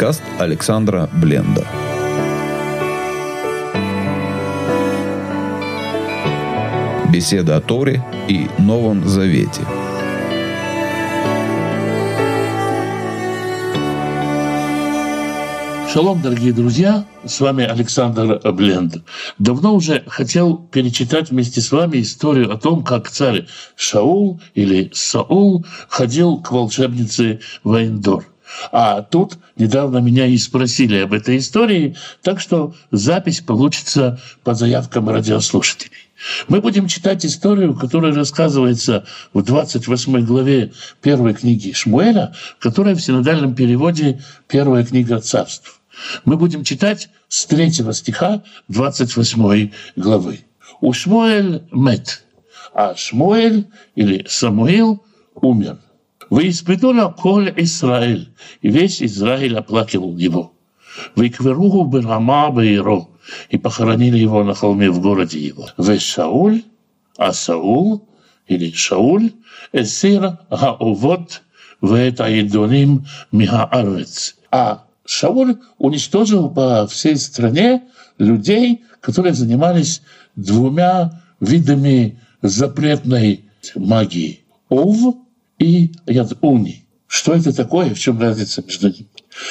Подкаст Александра Бленда. Беседа о Торе и Новом Завете. Шалом, дорогие друзья, с вами Александр Бленд. Давно уже хотел перечитать вместе с вами историю о том, как царь Шаул или Саул ходил к волшебнице Ваендор. А тут недавно меня и спросили об этой истории, так что запись получится по заявкам радиослушателей. Мы будем читать историю, которая рассказывается в 28 главе первой книги Шмуэля, которая в синодальном переводе «Первая книга царств». Мы будем читать с 3 стиха 28 главы. У Шмуэль мет, а Шмуэль или Самуил умер – «Воиспытуна коль Израиль», и весь Израиль оплакивал его. «Выкверуху Берама Бейро», и похоронили его на холме в городе его. «Ве Шауль», а Саул, или Шауль, «Эсир Гаовод Вет Аидоним Михаарвец». А Шауль уничтожил по всей стране людей, которые занимались двумя видами запретной магии. Ов и ядуни. Что это такое, в чем разница между ними?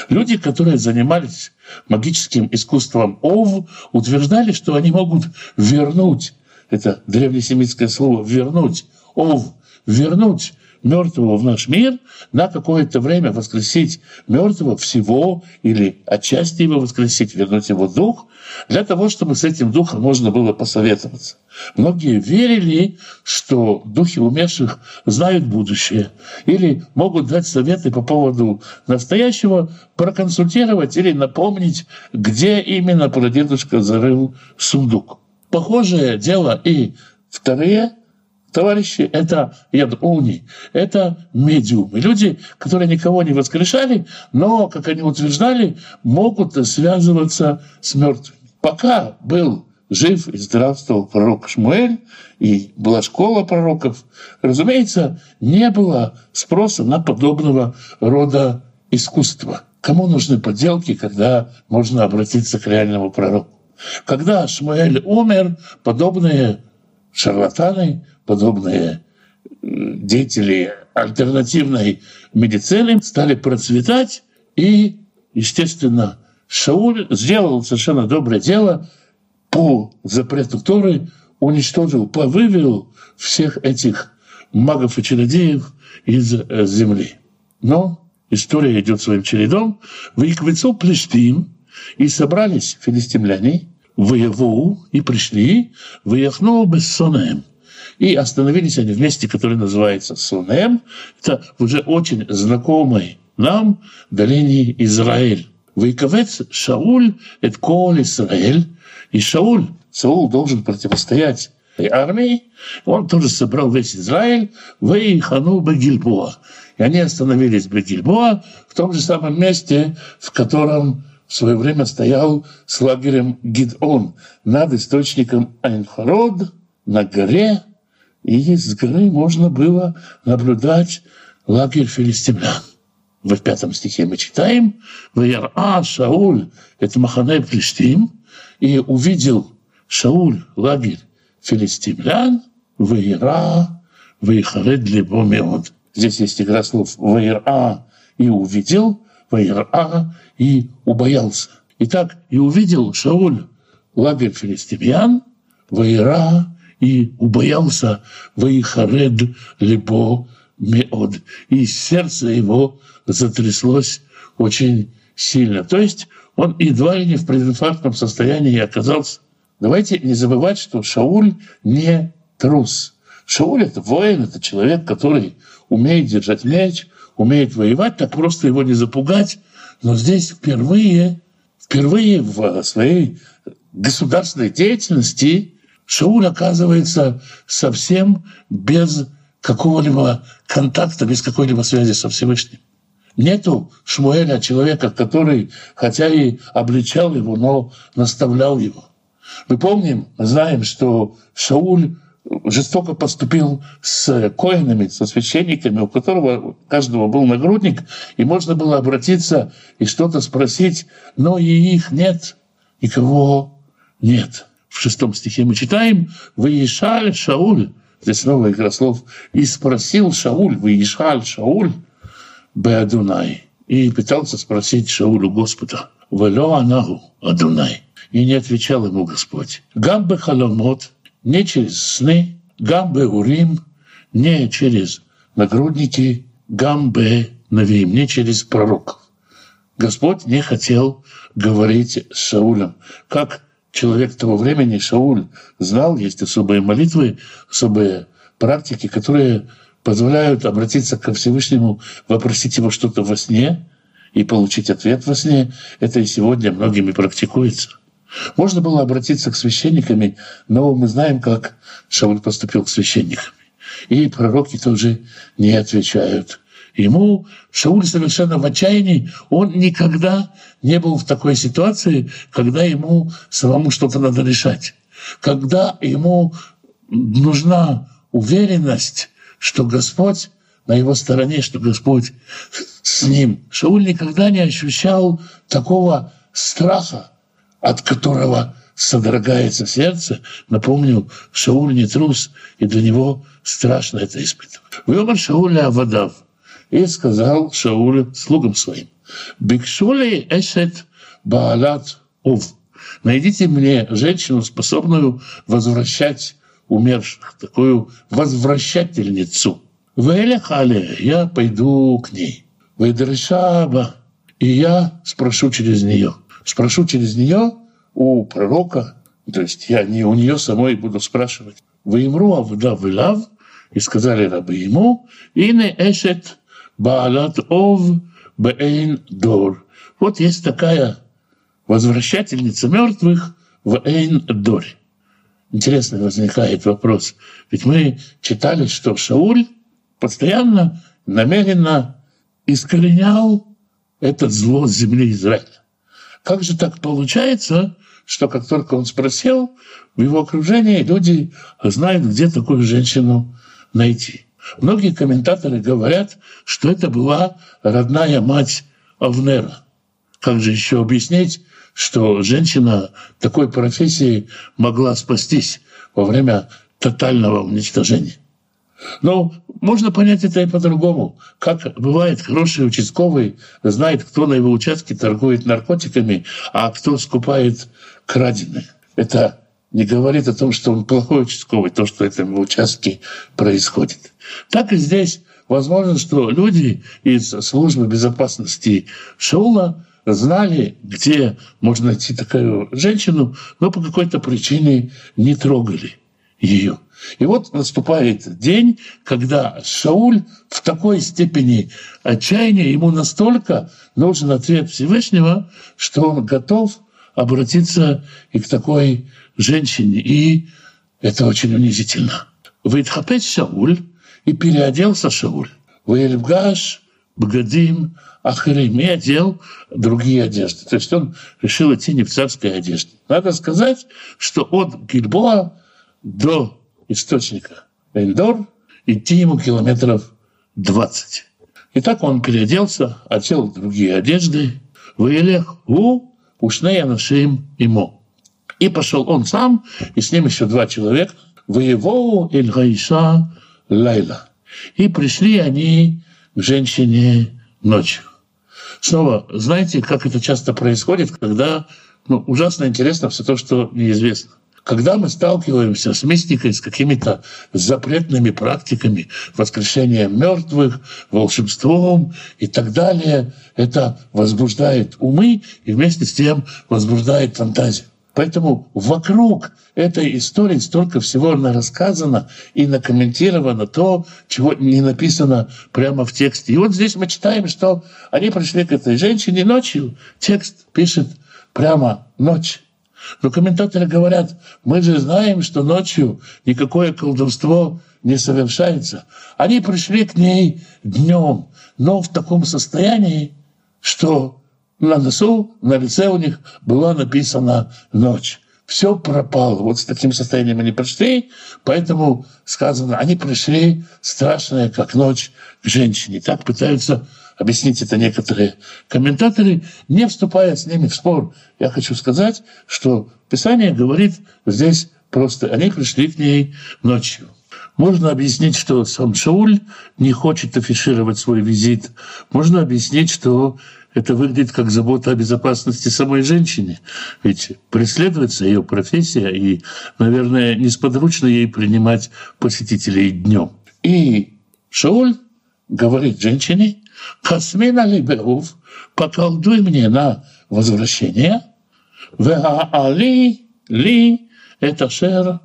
Люди, которые занимались магическим искусством ов, утверждали, что они могут вернуть, это древнесемитское слово «вернуть», ов, вернуть мертвого в наш мир, на какое-то время воскресить мертвого всего или отчасти его воскресить, вернуть его дух, для того, чтобы с этим духом можно было посоветоваться. Многие верили, что духи умерших знают будущее или могут дать советы по поводу настоящего, проконсультировать или напомнить, где именно прадедушка зарыл сундук. Похожее дело и вторые товарищи — это ядуни, это медиумы. Люди, которые никого не воскрешали, но, как они утверждали, могут связываться с мертвыми. Пока был жив и здравствовал пророк Шмуэль, и была школа пророков, разумеется, не было спроса на подобного рода искусство. Кому нужны подделки, когда можно обратиться к реальному пророку? Когда Шмуэль умер, подобные шарлатаны, подобные э, деятели альтернативной медицины стали процветать, и, естественно, Шауль сделал совершенно доброе дело по запрету Торы, уничтожил, повывел всех этих магов и чародеев из э, земли. Но история идет своим чередом. В Иквицу Плештим и собрались филистимляне, воеву и пришли, выехнул без сонем. И остановились они в месте, которое называется Сунем. Это уже очень знакомый нам долине Израиль. Вейковец Шауль – это кол Израиль. И Шауль, Саул должен противостоять армии. Он тоже собрал весь Израиль. Вейхану Багильбоа. И они остановились в Багильбоа, в том же самом месте, в котором в свое время стоял с лагерем Гидон над источником Айнхарод на горе, и с горы можно было наблюдать лагерь филистимлян. В пятом стихе мы читаем «Ваяра Шауль» — это Махане Плештим, и увидел Шауль лагерь филистимлян, «Ваяра, Ваяхаред Лебо Меод». Здесь есть игра слов «Ваяра» и «увидел», «Ваяра» и «убоялся». Итак, и увидел Шауль лагерь филистимлян, «Ваяра» и убоялся Ваихаред Либо Меод. И сердце его затряслось очень сильно. То есть он едва ли не в прединфарктном состоянии оказался. Давайте не забывать, что Шауль не трус. Шауль – это воин, это человек, который умеет держать мяч, умеет воевать, так просто его не запугать. Но здесь впервые, впервые в своей государственной деятельности Шауль оказывается совсем без какого-либо контакта, без какой-либо связи со Всевышним. Нету Шмуэля, человека, который, хотя и обличал его, но наставлял его. Мы помним, знаем, что Шауль жестоко поступил с коинами, со священниками, у которого у каждого был нагрудник, и можно было обратиться и что-то спросить, но и их нет, никого нет. В шестом стихе мы читаем «Выешаль Шауль», здесь снова игра слов, «И спросил Шауль, Выешаль Шауль, Беадунай». И пытался спросить Шаулю Господа, «Вело Анаху Адунай». И не отвечал ему Господь. «Гамбе халомот» не через сны, гамбе урим, не через нагрудники, гамбе навим, не через пророков. Господь не хотел говорить с Шаулем. Как человек того времени, Шауль, знал, есть особые молитвы, особые практики, которые позволяют обратиться ко Всевышнему, вопросить его что-то во сне и получить ответ во сне. Это и сегодня многими практикуется. Можно было обратиться к священникам, но мы знаем, как Шауль поступил к священникам. И пророки тоже не отвечают. Ему Шауль совершенно в отчаянии, он никогда не был в такой ситуации, когда ему самому что-то надо решать. Когда ему нужна уверенность, что Господь на его стороне, что Господь с ним. Шауль никогда не ощущал такого страха, от которого содрогается сердце. Напомню, Шауль не трус, и для него страшно это испытывать. Вымер Шауля Авадав и сказал Шаулю слугам своим, «Бикшули эшет баалат ув». Найдите мне женщину, способную возвращать умерших, такую возвращательницу. Вэлехале, я пойду к ней. Вейдрешаба, и я спрошу через нее – спрошу через нее у пророка, то есть я не у нее самой буду спрашивать. Ваимру авда вылав, и сказали рабы ему, ине эшет баалат ов бэйн дор. Вот есть такая возвращательница мертвых в Эйн Доре. Интересно возникает вопрос. Ведь мы читали, что Шауль постоянно, намеренно искоренял этот зло земли Израиля. Как же так получается, что как только он спросил, в его окружении люди знают, где такую женщину найти. Многие комментаторы говорят, что это была родная мать Авнера. Как же еще объяснить, что женщина такой профессии могла спастись во время тотального уничтожения? Но можно понять это и по-другому. Как бывает, хороший участковый знает, кто на его участке торгует наркотиками, а кто скупает краденое. Это не говорит о том, что он плохой участковый, то, что это в участке происходит. Так и здесь возможно, что люди из службы безопасности Шаула знали, где можно найти такую женщину, но по какой-то причине не трогали ее. И вот наступает день, когда Шауль в такой степени отчаяния, ему настолько нужен ответ Всевышнего, что он готов обратиться и к такой женщине. И это очень унизительно. Вайтхапет Шауль и переоделся Шауль. Ваильгаш Бгадим Ахарим и одел другие одежды. То есть он решил идти не в царской одежде. Надо сказать, что от Гильбоа до источника Эльдор идти ему километров 20. И так он переоделся, одел другие одежды, вылег у ушнея нашим ему. И пошел он сам, и с ним еще два человека, воевоу Эль Гайша Лайла. И пришли они к женщине ночью. Снова, знаете, как это часто происходит, когда ну, ужасно интересно все то, что неизвестно. Когда мы сталкиваемся с мистикой, с какими-то запретными практиками, воскрешением мертвых, волшебством и так далее, это возбуждает умы и вместе с тем возбуждает фантазию. Поэтому вокруг этой истории столько всего рассказано и накомментировано то, чего не написано прямо в тексте. И вот здесь мы читаем, что они пришли к этой женщине ночью. Текст пишет прямо ночь. Но комментаторы говорят, мы же знаем, что ночью никакое колдовство не совершается. Они пришли к ней днем, но в таком состоянии, что на носу, на лице у них была написана ночь. Все пропало. Вот с таким состоянием они пришли, поэтому сказано, они пришли страшные, как ночь, к женщине. Так пытаются объяснить это некоторые комментаторы, не вступая с ними в спор. Я хочу сказать, что Писание говорит здесь просто, они пришли к ней ночью. Можно объяснить, что сам Шауль не хочет афишировать свой визит. Можно объяснить, что это выглядит как забота о безопасности самой женщины. Ведь преследуется ее профессия, и, наверное, несподручно ей принимать посетителей днем. И Шауль говорит женщине, «Касмина либеув, поколдуй мне на возвращение, вегаали ли это шер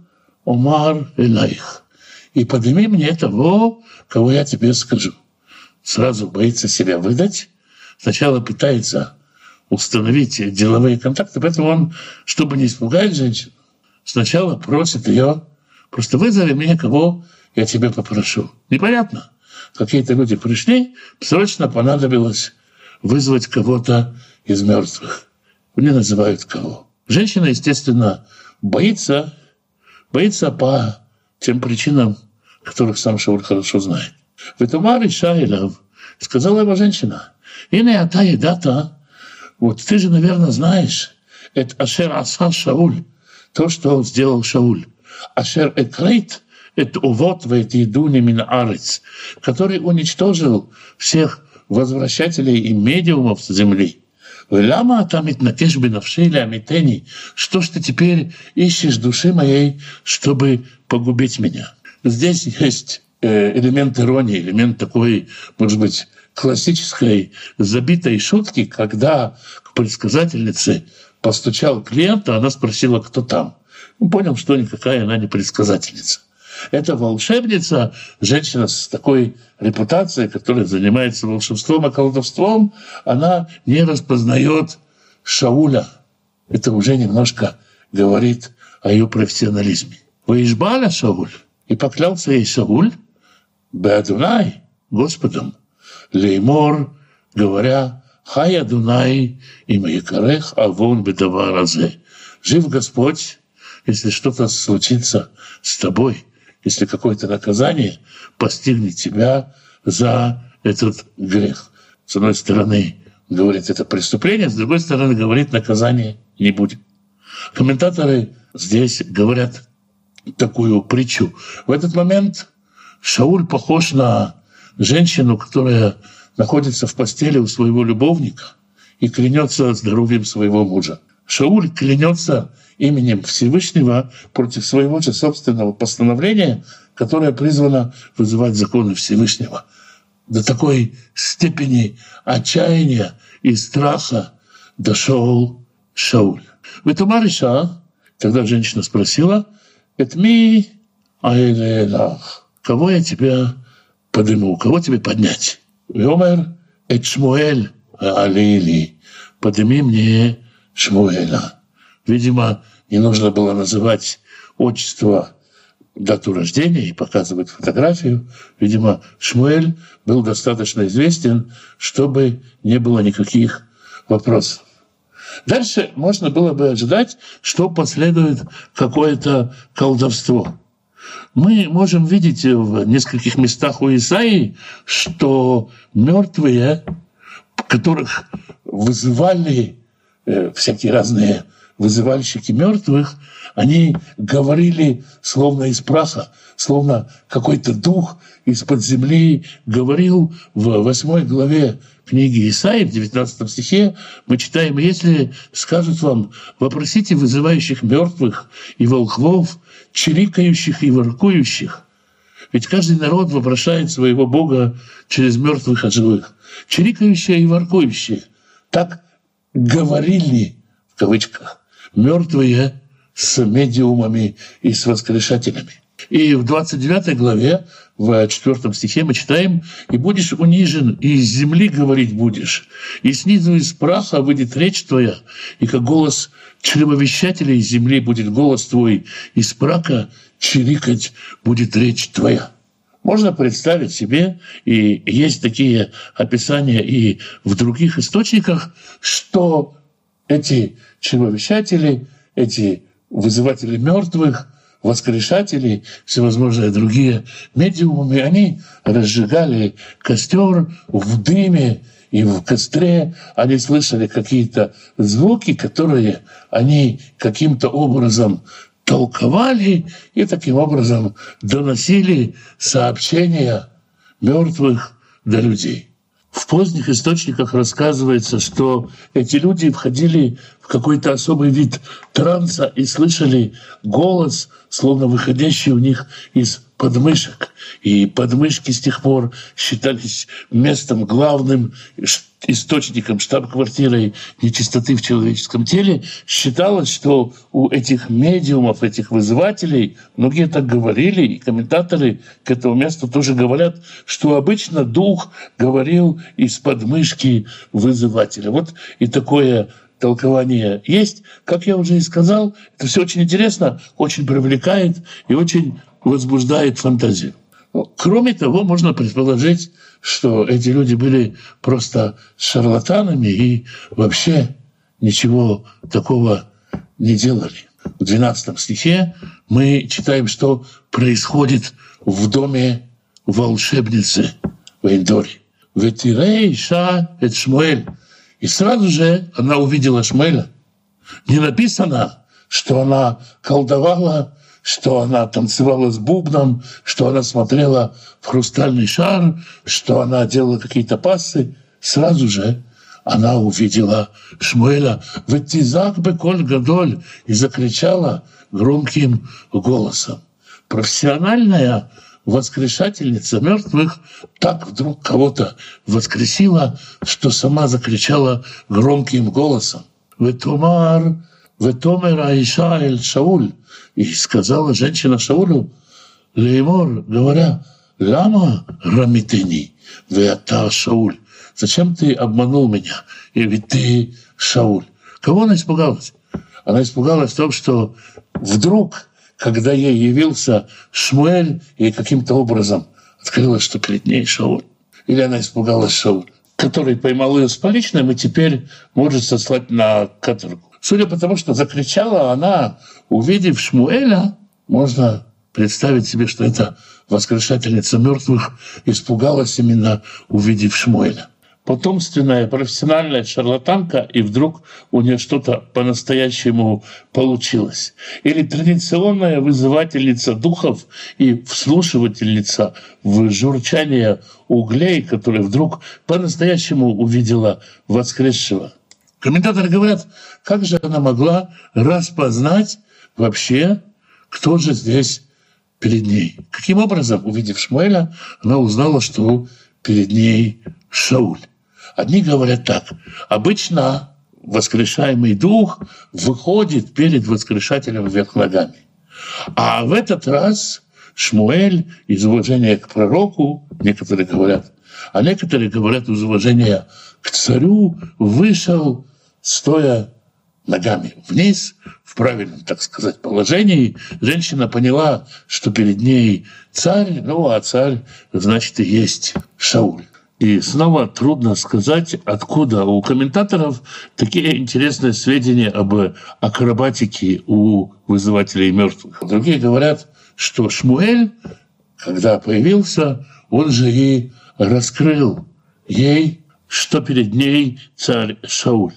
омар элайх» и подними мне того, кого я тебе скажу. Сразу боится себя выдать, сначала пытается установить деловые контакты, поэтому он, чтобы не испугать женщину, сначала просит ее, просто вызови мне, кого я тебе попрошу. Непонятно. Какие-то люди пришли, срочно понадобилось вызвать кого-то из мертвых. Мне называют кого. Женщина, естественно, боится, боится по тем причинам, которых сам Шауль хорошо знает. Ветумар Ишайлов, сказала его женщина, и не ата едата, вот ты же, наверное, знаешь, это Ашер Аса Шауль, то, что сделал Шауль. Ашер Экрейт, это увод в эти дуни мин арец, который уничтожил всех возвращателей и медиумов с земли. Лама там накеш бенавшили амитени. Что ж ты теперь ищешь души моей, чтобы погубить меня? Здесь есть э, элемент иронии, элемент такой, может быть, классической забитой шутки, когда к предсказательнице постучал клиент, а она спросила, кто там. Он понял, что никакая она не предсказательница. Это волшебница, женщина с такой репутацией, которая занимается волшебством и колдовством, она не распознает Шауля. Это уже немножко говорит о ее профессионализме. Выезжала Шауль? И поклялся ей Сауль, Беадунай, Господом, Леймор, говоря, Хай Адунай и Маякарех Авон Бедаваразе. Жив Господь, если что-то случится с тобой, если какое-то наказание постигнет тебя за этот грех. С одной стороны, говорит, это преступление, с другой стороны, говорит, наказания не будет. Комментаторы здесь говорят такую притчу. В этот момент Шауль похож на женщину, которая находится в постели у своего любовника и клянется здоровьем своего мужа. Шауль клянется именем Всевышнего против своего же собственного постановления, которое призвано вызывать законы Всевышнего. До такой степени отчаяния и страха дошел Шауль. В этом Мариша, тогда женщина спросила, это ми айлелах. Кого я тебя подниму? Кого тебе поднять? Йомер, это Шмуэль Алили. Подними мне Шмуэля. Видимо, не нужно было называть отчество дату рождения и показывать фотографию. Видимо, Шмуэль был достаточно известен, чтобы не было никаких вопросов. Дальше можно было бы ожидать, что последует какое-то колдовство. Мы можем видеть в нескольких местах у Исаии, что мертвые, которых вызывали э, всякие разные вызывальщики мертвых, они говорили словно из праха, словно какой-то дух из-под земли говорил в восьмой главе книги Исаии, в 19 стихе, мы читаем, если скажут вам, вопросите вызывающих мертвых и волхвов, чирикающих и воркующих, ведь каждый народ вопрошает своего Бога через мертвых от живых. Чирикающие и воркующие. Так говорили, в кавычках, мертвые с медиумами и с воскрешателями. И в 29 главе, в 4 стихе мы читаем, «И будешь унижен, и из земли говорить будешь, и снизу из праха выйдет речь твоя, и как голос чревовещателя из земли будет голос твой, из прака чирикать будет речь твоя». Можно представить себе, и есть такие описания и в других источниках, что эти чревовещатели, эти вызыватели мертвых, воскрешатели, всевозможные другие медиумы, они разжигали костер в дыме и в костре, они слышали какие-то звуки, которые они каким-то образом толковали и таким образом доносили сообщения мертвых до людей. В поздних источниках рассказывается, что эти люди входили в какой-то особый вид транса и слышали голос, словно выходящий у них из подмышек. И подмышки с тех пор считались местом главным, источником, штаб-квартирой нечистоты в человеческом теле. Считалось, что у этих медиумов, этих вызывателей, многие так говорили, и комментаторы к этому месту тоже говорят, что обычно дух говорил из подмышки вызывателя. Вот и такое толкование есть. Как я уже и сказал, это все очень интересно, очень привлекает и очень возбуждает фантазию. Ну, кроме того, можно предположить, что эти люди были просто шарлатанами и вообще ничего такого не делали. В 12 стихе мы читаем, что происходит в доме волшебницы в Эндоре. «Ветирей ша эт Шмуэль». И сразу же она увидела Шмуэля. Не написано, что она колдовала что она танцевала с бубном, что она смотрела в хрустальный шар, что она делала какие-то пассы, сразу же она увидела Шмуэля в «Ветизак беколь гадоль» и закричала громким голосом. Профессиональная воскрешательница мертвых так вдруг кого-то воскресила, что сама закричала громким голосом. «Ветумар, ветомер Аиша эль Шауль» И сказала женщина Шаулю, Леймор, говоря, «Лама рамитени, веата Шауль». Зачем ты обманул меня? И ведь ты Шауль. Кого она испугалась? Она испугалась в том, что вдруг, когда ей явился Шмуэль, и каким-то образом открылось, что перед ней Шауль. Или она испугалась Шауль, который поймал ее с поличным и теперь может сослать на каторгу. Судя по тому, что закричала она, увидев Шмуэля, можно представить себе, что эта воскрешательница мертвых испугалась именно увидев Шмуэля. Потомственная профессиональная шарлатанка, и вдруг у нее что-то по-настоящему получилось. Или традиционная вызывательница духов и вслушивательница в журчание углей, которая вдруг по-настоящему увидела воскресшего. Комментаторы говорят, как же она могла распознать вообще, кто же здесь перед ней. Каким образом, увидев Шмуэля, она узнала, что перед ней Шауль. Одни говорят так. Обычно воскрешаемый дух выходит перед воскрешателем вверх ногами. А в этот раз Шмуэль из уважения к пророку, некоторые говорят, а некоторые говорят из уважения к царю, вышел стоя ногами вниз, в правильном, так сказать, положении, женщина поняла, что перед ней царь, ну а царь, значит, и есть Шауль. И снова трудно сказать, откуда у комментаторов такие интересные сведения об акробатике у вызывателей мертвых. Другие говорят, что Шмуэль, когда появился, он же и раскрыл ей, что перед ней царь Шауль.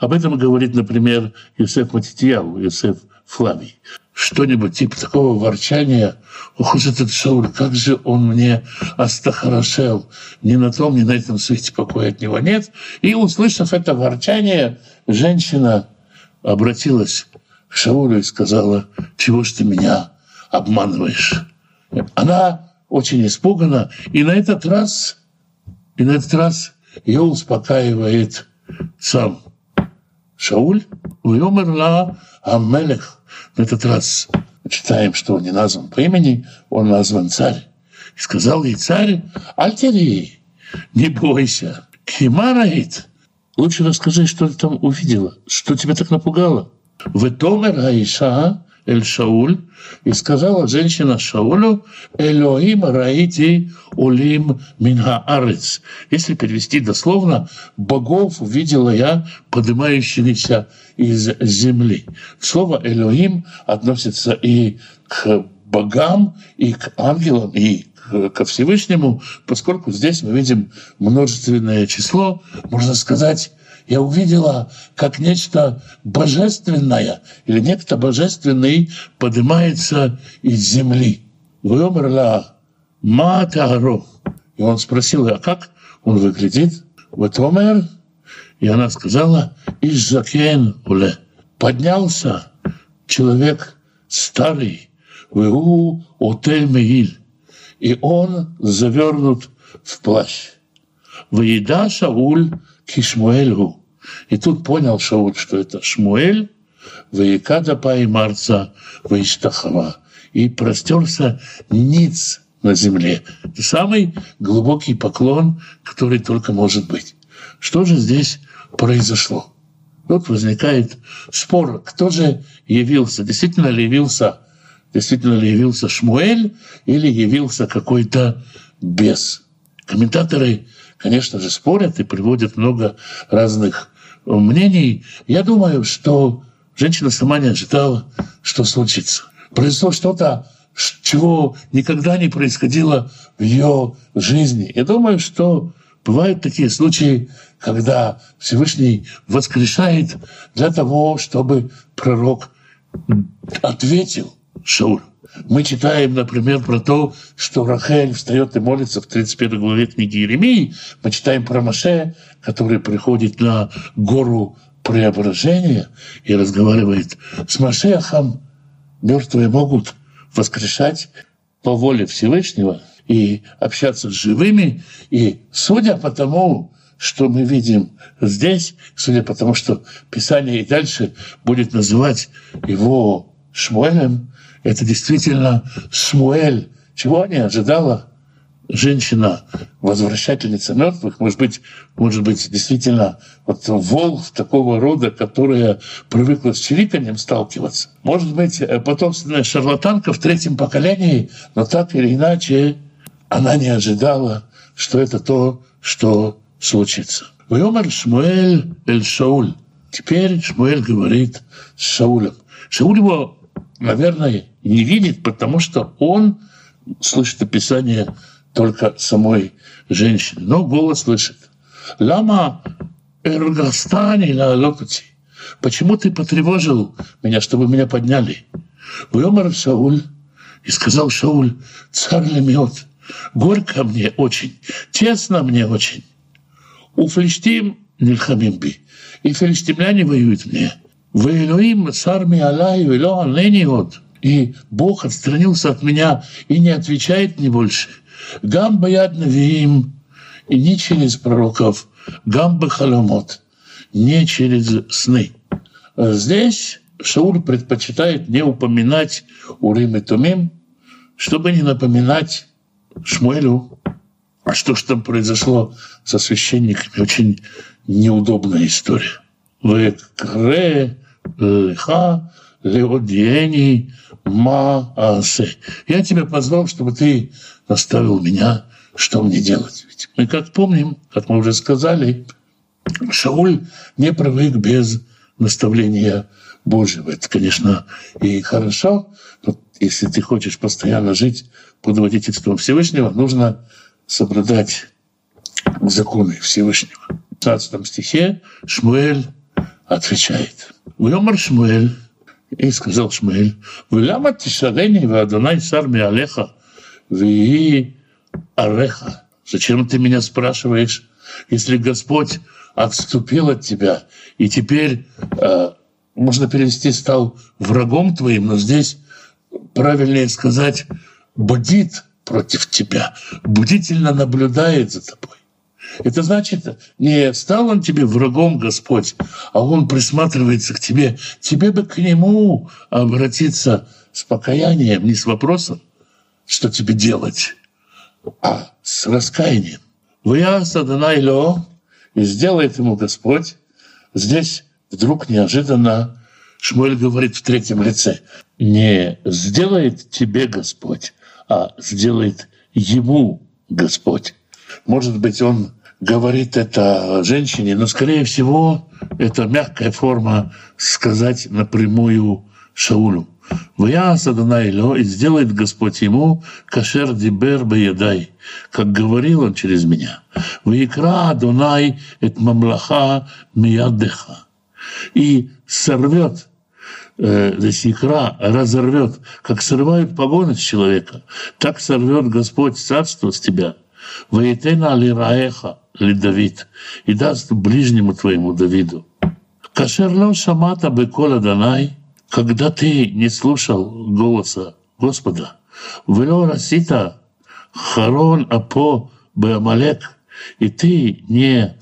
Об этом говорит, например, Юсеф Матитьяу, Юсеф Флавий. Что-нибудь типа такого ворчания «Ох уж этот Шауль, как же он мне остохорошел! Ни на том, ни на этом свете покоя от него нет». И, услышав это ворчание, женщина обратилась к Шаулю и сказала «Чего ж ты меня обманываешь?» Она очень испугана, и на этот раз, и на этот раз ее успокаивает сам Шауль, умерла Амелех. В этот раз читаем, что он не назван по имени, он назван царь. И сказал ей царь, Альтери, не бойся, Кимараит. Лучше расскажи, что ты там увидела, что тебя так напугало. В Томер Аиша, эль Шауль, и сказала женщина Шаулю, Элоим раити улим минха арец. Если перевести дословно, богов увидела я, поднимающимися из земли. Слово Элоим относится и к богам, и к ангелам, и ко Всевышнему, поскольку здесь мы видим множественное число, можно сказать, я увидела, как нечто божественное или некто божественный поднимается из земли. Вымерла Матаро. И он спросил, а как он выглядит? Вот умер. И она сказала, из закен уле. Поднялся человек старый, в отель Меиль, и он завернут в плащ. Выеда Шауль кишмуэлю. И тут понял Шауль, что это Шмуэль, Ваикада Паймарца, Ваиштахава. И простерся ниц на земле. Самый глубокий поклон, который только может быть. Что же здесь произошло? Тут возникает спор, кто же явился, действительно ли явился, действительно ли явился Шмуэль или явился какой-то бес. Комментаторы конечно же, спорят и приводят много разных мнений. Я думаю, что женщина сама не ожидала, что случится. Произошло что-то, чего никогда не происходило в ее жизни. Я думаю, что бывают такие случаи, когда Всевышний воскрешает для того, чтобы пророк ответил Шаулю. Мы читаем, например, про то, что Рахель встает и молится в 31 главе книги Еремии. Мы читаем про Маше, который приходит на гору преображения и разговаривает с Машехом. Мертвые могут воскрешать по воле Всевышнего и общаться с живыми. И судя по тому, что мы видим здесь, судя по тому, что Писание и дальше будет называть его Шмуэлем, это действительно Шмуэль. Чего не ожидала женщина, возвращательница мертвых, может быть, может быть, действительно вот волк такого рода, которая привыкла с чириканием сталкиваться. Может быть, э, потомственная шарлатанка в третьем поколении, но так или иначе она не ожидала, что это то, что случится. Вайомар Шмуэль эль Шауль. Теперь Шмуэль говорит с Шаулем. Шауль его наверное, не видит, потому что он слышит описание только самой женщины, но голос слышит. Лама эргастани на локути. Почему ты потревожил меня, чтобы меня подняли? Вымер Шауль и сказал Шауль, царь лемет, горько мне очень, тесно мне очень. У филистим нильхамимби, и филистимляне воюют мне. Ваилуим сарми алай вело вот. И Бог отстранился от меня и не отвечает мне больше. Гамба яд навиим, и не через пророков, гамба халомот, не через сны. Здесь Шауль предпочитает не упоминать Урим и Тумим, чтобы не напоминать Шмуэлю, а что же там произошло со священниками, очень неудобная история. Векре леха леодиени маасе. Я тебя позвал, чтобы ты наставил меня, что мне делать. Ведь мы как помним, как мы уже сказали, Шауль не привык без наставления Божьего. Это, конечно, и хорошо, но если ты хочешь постоянно жить под водительством Всевышнего, нужно соблюдать законы Всевышнего. В 15 стихе Шмуэль отвечает. Вьомар Шмуэль, и сказал Шмуэль, «Вляма тишарени вадонай сар алеха, ви ареха». Зачем ты меня спрашиваешь, если Господь отступил от тебя, и теперь, э, можно перевести, стал врагом твоим, но здесь правильнее сказать, бодит против тебя, будительно наблюдает за тобой. Это значит, не стал он тебе врагом, Господь, а он присматривается к тебе. Тебе бы к нему обратиться с покаянием, не с вопросом, что тебе делать, а с раскаянием. Вы саданай ло, и сделает ему Господь. Здесь вдруг неожиданно Шмуэль говорит в третьем лице, не сделает тебе Господь, а сделает ему Господь. Может быть, он говорит это женщине, но, скорее всего, это мягкая форма сказать напрямую Шаулю. «Ваяс Адонай Ло, и сделает Господь ему кашер дибер беядай, как говорил он через меня. Ваикра Адонай эт мамлаха миядеха». И сорвет э, здесь икра разорвет, как срывают погоны с человека, так сорвет Господь царство с тебя. Воетена лираеха ли Давид, и даст ближнему твоему Давиду. Кашерло шамата бекола данай, когда ты не слушал голоса Господа, вело расита харон апо беамалек, и ты не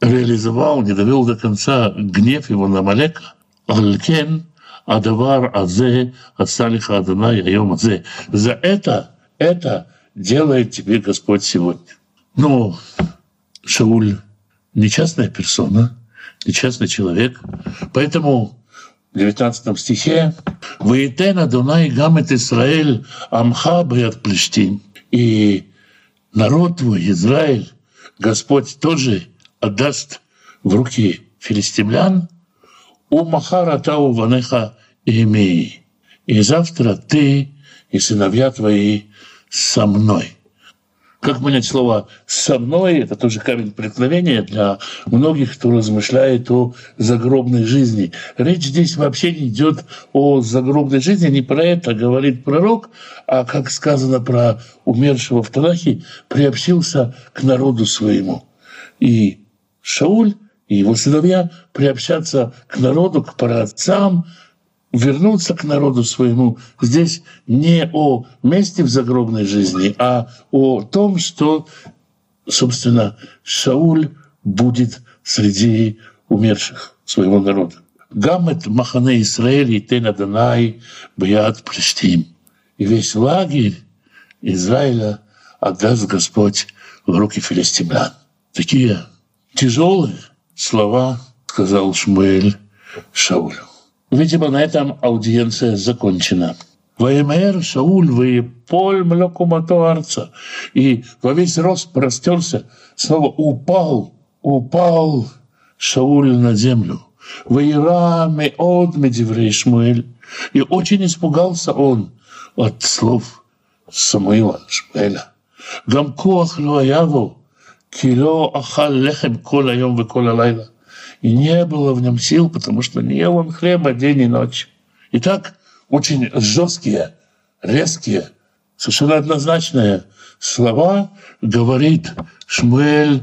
реализовал, не довел до конца гнев его на Малека, Алькен, Адавар Азе, Асалиха Адонай, Айом Азе. За это, это делает тебе Господь сегодня. Ну, Шауль нечастная персона, нечастный человек. Поэтому в 19 стихе «Ваитен Адонай гамет Исраэль амха бриат плештим». И народ твой, Израиль, Господь тоже отдаст в руки филистимлян, у Махара Тау Ванеха имей. И завтра ты и сыновья твои со мной. Как понять слово «со мной» — это тоже камень преткновения для многих, кто размышляет о загробной жизни. Речь здесь вообще не идет о загробной жизни, не про это говорит пророк, а, как сказано про умершего в Танахе, приобщился к народу своему. И Шауль и его сыновья приобщаться к народу, к праотцам, вернуться к народу своему здесь не о месте в загробной жизни, а о том, что, собственно, Шауль будет среди умерших своего народа. Гамет Махане Израиль и Тена Данай Бьят Плештим. И весь лагерь Израиля отдаст Господь в руки филистимлян. Такие тяжелые слова сказал Шмуэль Шаулю. Видимо, на этом аудиенция закончена. Ваемер Шауль поль млекумато арца. И во весь рост простерся, снова упал, упал Шауль на землю. Ваира меод медиврей Шмуэль. И очень испугался он от слов Самуила Шмуэля. Гамкуах луаяву, кило ахал лехем кола йом векола лайла и не было в нем сил, потому что не ел он хлеба день и ночь. Итак, очень жесткие, резкие, совершенно однозначные слова говорит Шмуэль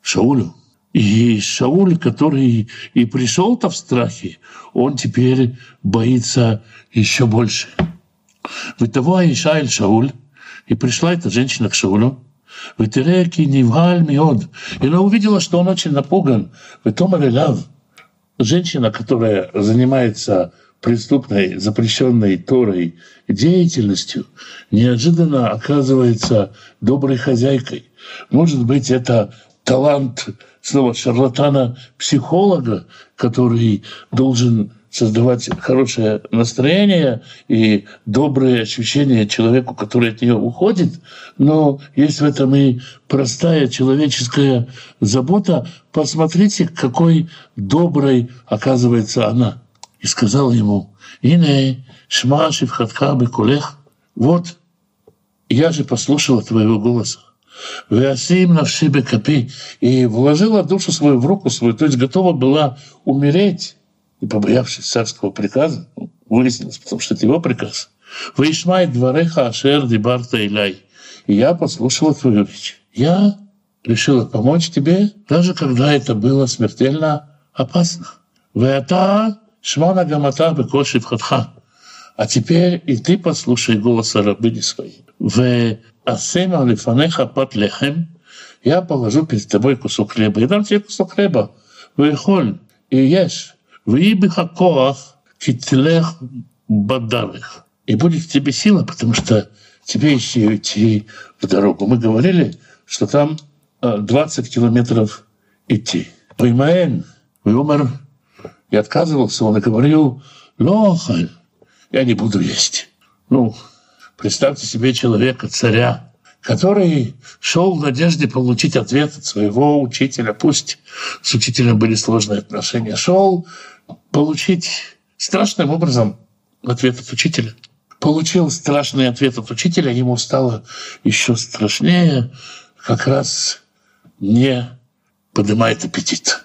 Шаулю. И Шауль, который и пришел-то в страхе, он теперь боится еще больше. Ведь того Ишаэль Шауль, и пришла эта женщина к Шаулю, Ветереки Нивгаль Миод. И она увидела, что он очень напуган. Ветомар Лав, женщина, которая занимается преступной, запрещенной Торой деятельностью, неожиданно оказывается доброй хозяйкой. Может быть, это талант снова шарлатана-психолога, который должен создавать хорошее настроение и добрые ощущения человеку, который от нее уходит, но есть в этом и простая человеческая забота. Посмотрите, какой доброй оказывается она. И сказал ему, «Ине шма шивхатха бекулех, вот, я же послушала твоего голоса. Веасим навши бекапи, и вложила душу свою в руку свою, то есть готова была умереть и побоявшись царского приказа, ну, выяснилось, потому что это его приказ, «Ваишмай двореха ашер дибарта илай». И я послушала твою речь. Я решила помочь тебе, даже когда это было смертельно опасно. «Веата шмана гамата бекоши вхатха». А теперь и ты послушай голоса рабыни своей. В асема лифанеха пат лехем. Я положу перед тобой кусок хлеба. Я дам тебе кусок хлеба. Выхоль и ешь. Вибиха коах китлех бадарых. И будет тебе сила, потому что тебе еще идти в дорогу. Мы говорили, что там 20 километров идти. Ваймаэн, Вимар, И отказывался он и говорил, Лохаль, я не буду есть. Ну, представьте себе человека, царя, который шел в надежде получить ответ от своего учителя. Пусть с учителем были сложные отношения. Шел получить страшным образом ответ от учителя. Получил страшный ответ от учителя, ему стало еще страшнее, как раз не поднимает аппетит.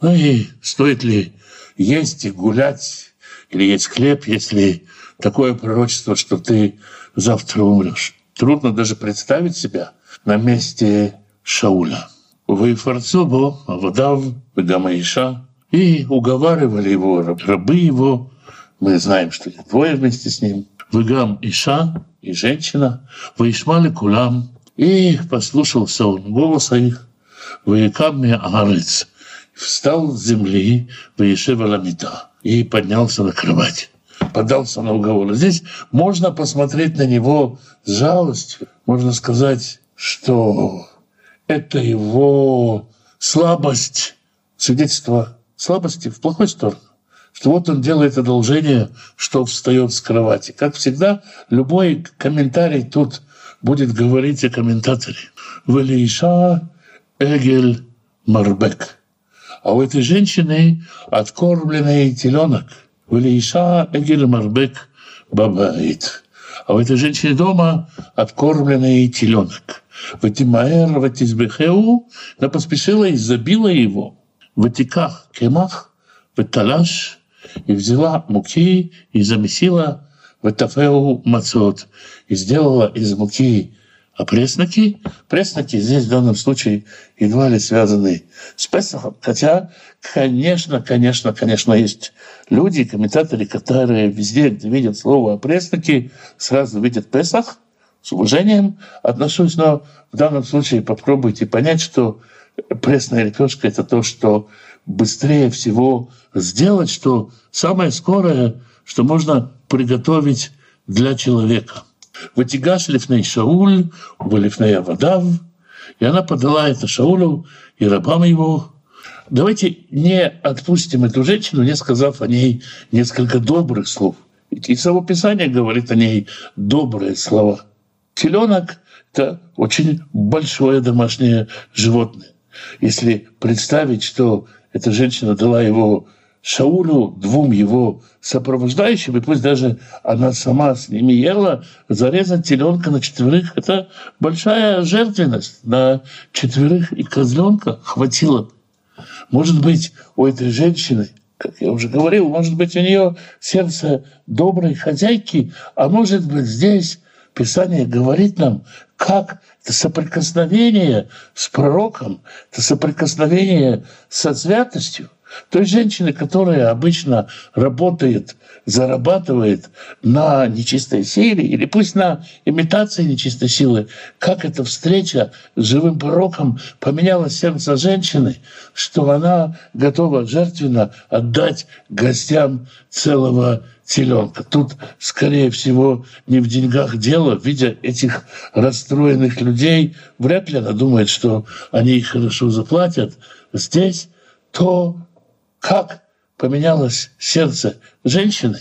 Ну и стоит ли есть и гулять, или есть хлеб, если такое пророчество, что ты завтра умрешь. Трудно даже представить себя на месте Шауля. Вы фарцубо, Авадав, Гамаиша, и уговаривали его, рабы его, мы знаем, что двое вместе с ним, Выгам Иша и женщина, Ваишмали Кулам, и послушался он голоса их, Ваикам Арец, встал с земли, Ваишева Ламита, и поднялся на кровать. Подался на уговор. Здесь можно посмотреть на него с жалостью. Можно сказать, что это его слабость, свидетельство слабости в плохой сторону. Что вот он делает одолжение, что встает с кровати. Как всегда, любой комментарий тут будет говорить о комментаторе. Велиша Эгель Марбек. А у этой женщины откормленный теленок – Улиша Эгель Марбек Бабаит. А у этой женщины дома откормленный теленок. Ватимаэр Ватизбехеу, она поспешила и забила его. В Ватиках кемах, Ваталаш, и взяла муки и замесила Ватафеу мацот, и сделала из муки а пресноки, здесь в данном случае едва ли связаны с Песохом. Хотя, конечно, конечно, конечно, есть люди, комментаторы, которые везде, где видят слово пресноки, сразу видят Песах, с уважением отношусь, но в данном случае попробуйте понять, что пресная лепешка – это то, что быстрее всего сделать, что самое скорое, что можно приготовить для человека – Ватигаш лифней Шауль, лифней Авадав, и она подала это Шаулю и рабам его. Давайте не отпустим эту женщину, не сказав о ней несколько добрых слов. И само Писание говорит о ней добрые слова. Теленок – это очень большое домашнее животное. Если представить, что эта женщина дала его Шаулю, двум его сопровождающим, и пусть даже она сама с ними ела, зарезать теленка на четверых – это большая жертвенность. На четверых и козленка хватило. Может быть, у этой женщины, как я уже говорил, может быть, у нее сердце доброй хозяйки, а может быть, здесь Писание говорит нам, как это соприкосновение с пророком, это соприкосновение со святостью – той женщины, которая обычно работает, зарабатывает на нечистой силе или пусть на имитации нечистой силы, как эта встреча с живым пророком поменяла сердце женщины, что она готова жертвенно отдать гостям целого теленка. Тут, скорее всего, не в деньгах дело. Видя этих расстроенных людей, вряд ли она думает, что они их хорошо заплатят. Здесь то, как поменялось сердце женщины.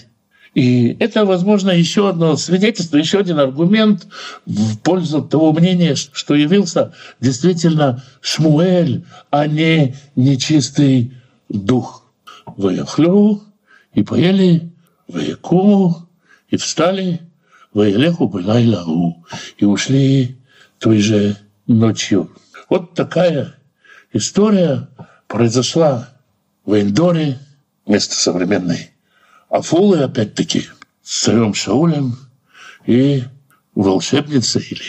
И это, возможно, еще одно свидетельство, еще один аргумент в пользу того мнения, что явился действительно Шмуэль, а не нечистый дух. Ваяхлю и поели, ваякуму и встали, ваелеху былайлау и ушли той же ночью. Вот такая история произошла в Эндоре, место современной Афулы, опять-таки, с царем Шаулем и волшебницей или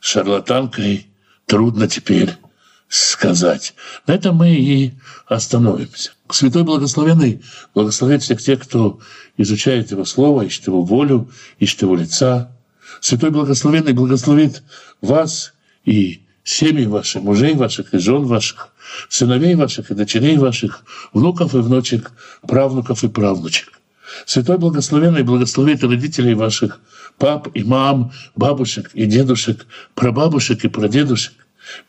шарлатанкой трудно теперь сказать. На этом мы и остановимся. Святой Благословенный благословит всех тех, кто изучает Его Слово, ищет Его волю, ищет Его лица. Святой Благословенный благословит вас и семьи ваши, мужей ваших и жен ваших, сыновей ваших и дочерей ваших, внуков и внучек, правнуков и правнучек. Святой Благословенный благословит родителей ваших, пап и мам, бабушек и дедушек, прабабушек и прадедушек.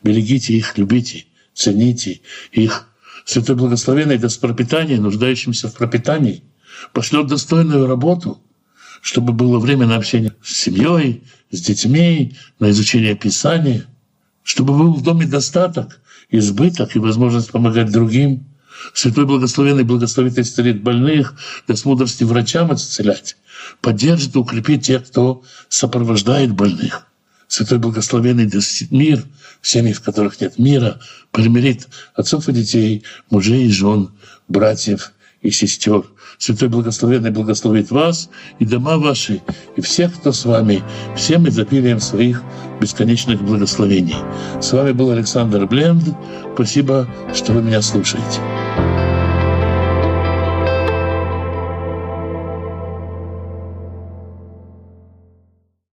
Берегите их, любите, цените их, Святой Благословенный даст пропитание нуждающимся в пропитании, пошлет достойную работу, чтобы было время на общение с семьей, с детьми, на изучение Писания, чтобы был в доме достаток, избыток и возможность помогать другим. Святой Благословенный благословит и исцелит больных, даст мудрости врачам исцелять, поддержит и укрепит тех, кто сопровождает больных. Святой Благословенный даст мир в семьи, в которых нет мира, примирит отцов и детей, мужей и жен, братьев и сестер. Святой Благословенный благословит вас и дома ваши, и всех, кто с вами, всем изобилием своих бесконечных благословений. С вами был Александр Бленд. Спасибо, что вы меня слушаете.